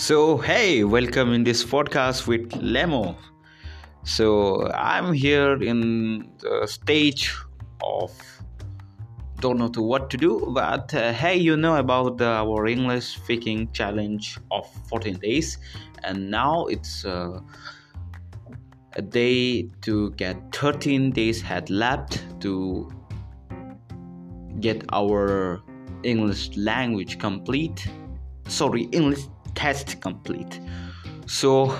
So, hey, welcome in this podcast with Lemo. So, I'm here in the stage of don't know to what to do, but uh, hey, you know about the, our English speaking challenge of 14 days, and now it's uh, a day to get 13 days had left to get our English language complete. Sorry, English test complete. So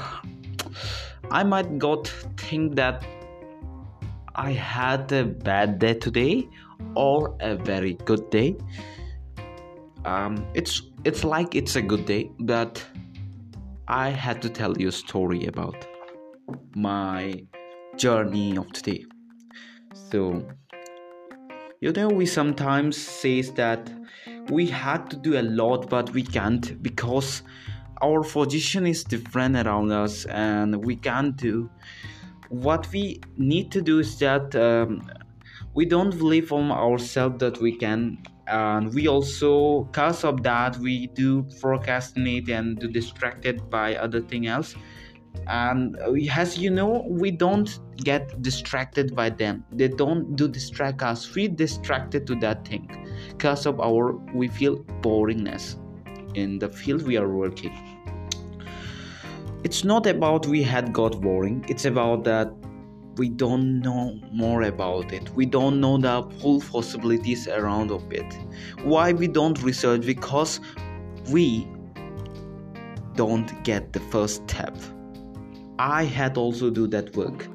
i might got think that i had a bad day today or a very good day. Um, it's it's like it's a good day but i had to tell you a story about my journey of today. So you know we sometimes says that we had to do a lot but we can't because our position is different around us and we can't do. What we need to do is that um, we don't believe on ourselves that we can and we also because of that we do procrastinate and do distracted by other thing else. And as you know we don't get distracted by them. They don't do distract us. We distracted to that thing because of our we feel boringness in the field we are working. It's not about we had got boring it's about that we don't know more about it. We don't know the full possibilities around of it. Why we don't research because we don't get the first step. I had also do that work.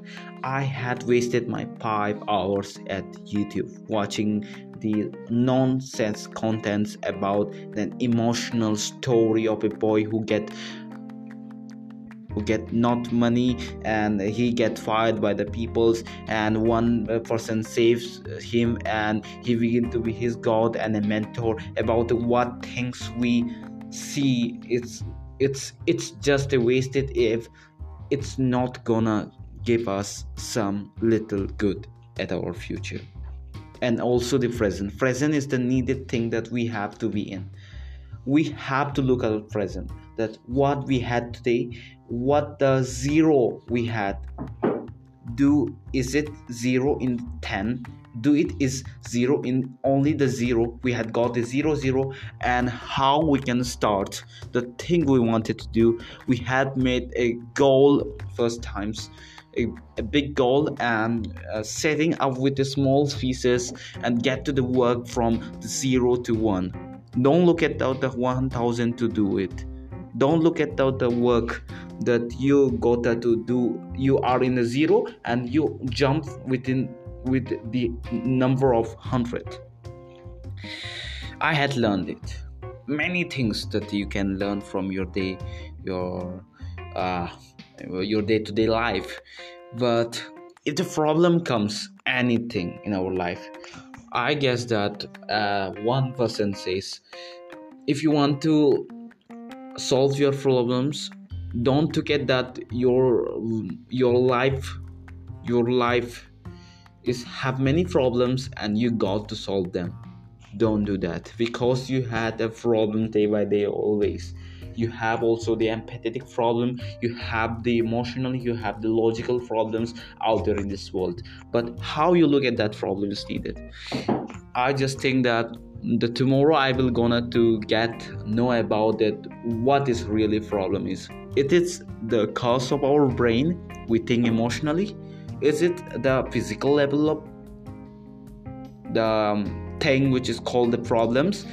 I had wasted my 5 hours at YouTube watching the nonsense contents about an emotional story of a boy who get who get not money and he get fired by the peoples and one person saves him and he begin to be his god and a mentor about what things we see. It's it's it's just a wasted if it's not gonna give us some little good at our future and also the present. Present is the needed thing that we have to be in. We have to look at the present that what we had today what the zero we had. Do is it zero in 10 do it is zero in only the zero. We had got the zero zero and how we can start the thing we wanted to do. We had made a goal first times a, a big goal and uh, setting up with the small pieces and get to the work from the zero to one. Don't look at the 1000 to do it. Don't look at the, work that you got to do. You are in a zero and you jump within with the number of 100 i had learned it. Many things that you can learn from your day your uh, your day-to-day life. But if the problem comes anything in our life i guess that uh, one person says if you want to solve your problems don't forget that your your life your life is have many problems and you got to solve them. Don't do that because you had a problem day by day always you have also the empathetic problem you have the emotional you have the logical problems out there in this world. But how you look at that problem is needed. I just think that the tomorrow i will gonna to get know about that what is really problem is. It is the cause of our brain we think emotionally. Is it the physical level of the um, thing which is called the problems?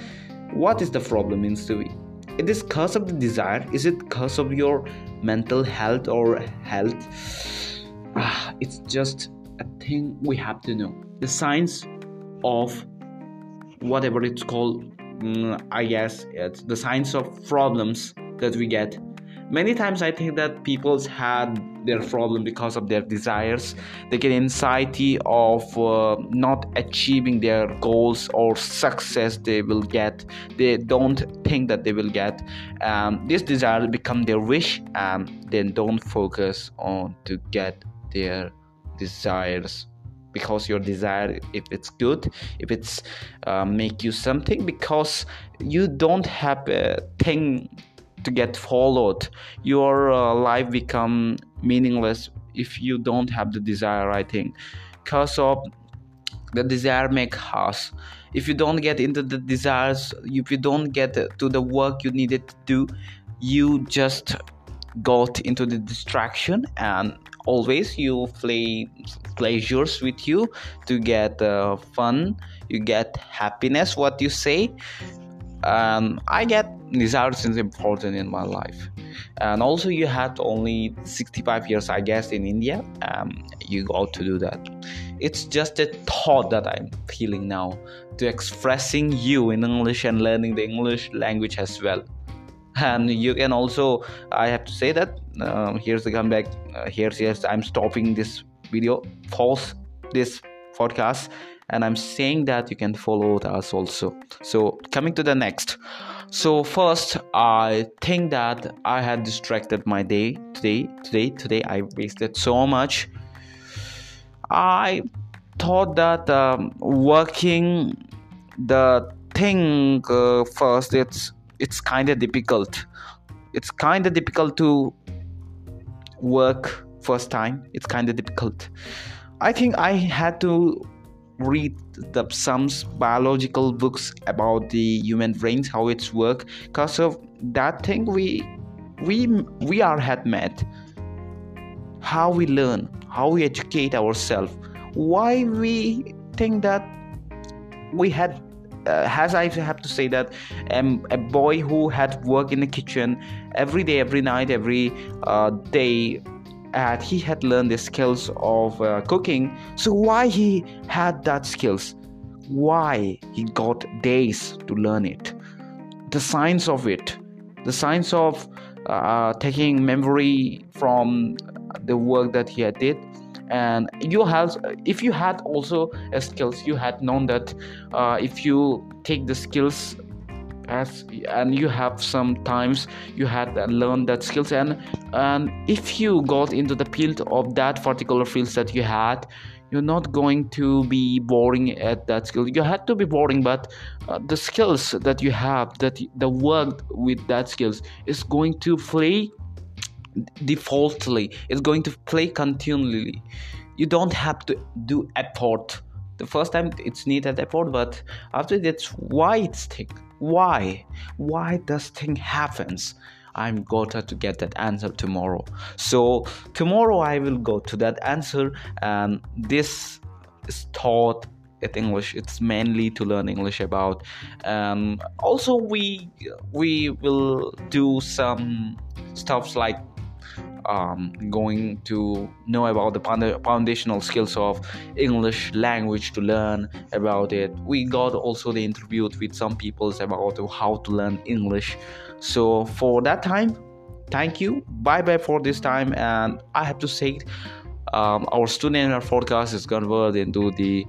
What is the problem means to be it is cause of the desire. Is it cause of your mental health or health? Ah, it's just a thing we have to know. The science of whatever it's called mm, i guess it's the science of problems that we get many times i think that people's had their problem because of their desires. They get anxiety of uh, not achieving their goals or success they will get. They don't think that they will get. Um, this desire become their wish and then don't focus on to get their desires. Because your desire if it's good if it's uh, make you something because you don't have a thing to get followed your uh, life become meaningless if you don't have the desire i think. Because of the desire make us. If you don't get into the desires if you don't get to the work you needed to do you just got into the distraction and always you play pleasures with you to get uh, fun you get happiness what you say um, i get desires is important in my life. And also you had only 65 years i guess in india. Um, you got to do that. It's just a thought that i'm feeling now to expressing you in english and learning the english language as well. And you can also i have to say that uh, here's the comeback. Uh, here's yes i'm stopping this video pause this podcast and i'm saying that you can follow us also. So coming to the next. So first i think that i had distracted my day today today today i wasted so much. I thought that um, working the thing uh, first it's it's kind of difficult. It's kind of difficult to work first time. It's kind of difficult. I think i had to read the some biological books about the human brains how it's work. Because of that thing we we we are had met. How we learn how we educate ourselves. Why we think that we had uh, as I have to say that um, a boy who had work in the kitchen every day, every night, every uh, day, and he had learned the skills of uh, cooking. So why he had that skills? Why he got days to learn it? The science of it, the science of uh, taking memory from the work that he had did and you have if you had also skills you had known that uh, if you take the skills as and you have sometimes you had learned that skills. And and if you got into the field of that particular fields that you had you're not going to be boring at that skill. You had to be boring but uh, the skills that you have that the work with that skills is going to play defaultly. It's going to play continually. You don't have to do effort. The first time it's needed effort but after that's why it's thing why? Why does thing happens? I'm to to get that answer tomorrow. So tomorrow i will go to that answer and this is taught at english. It's mainly to learn english about um, also we we will do some stuffs like um, going to know about the foundational skills of English language to learn about it. We got also the interview with some people about how to learn English. So for that time, thank you. Bye bye for this time. And I have to say, um, our student our forecast is converted into the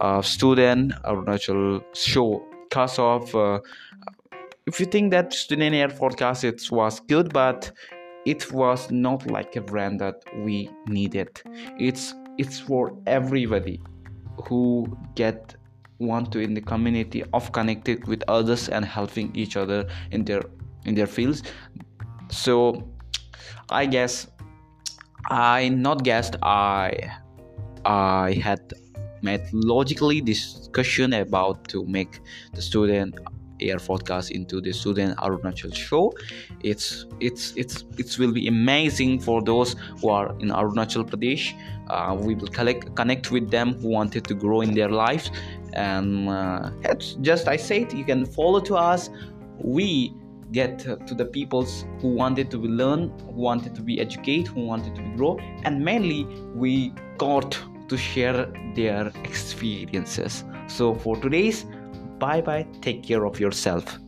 uh, student Arunachal show because of. Uh, if you think that student air forecast it was good but it was not like a brand that we needed. It's it's for everybody who get want to in the community of connected with others and helping each other in their in their fields. So i guess i not guessed i i had methodologically discussion about to make the student air forecast into the student arunachal show. It's it's it's it will be amazing for those who are in arunachal pradesh. Uh, we will collect, connect with them who wanted to grow in their lives. And uh, just i said you can follow to us. We get to the peoples who wanted to learn who wanted to be educated who wanted to grow. And mainly we got to share their experiences. So for today's Bye bye. Take care of yourself.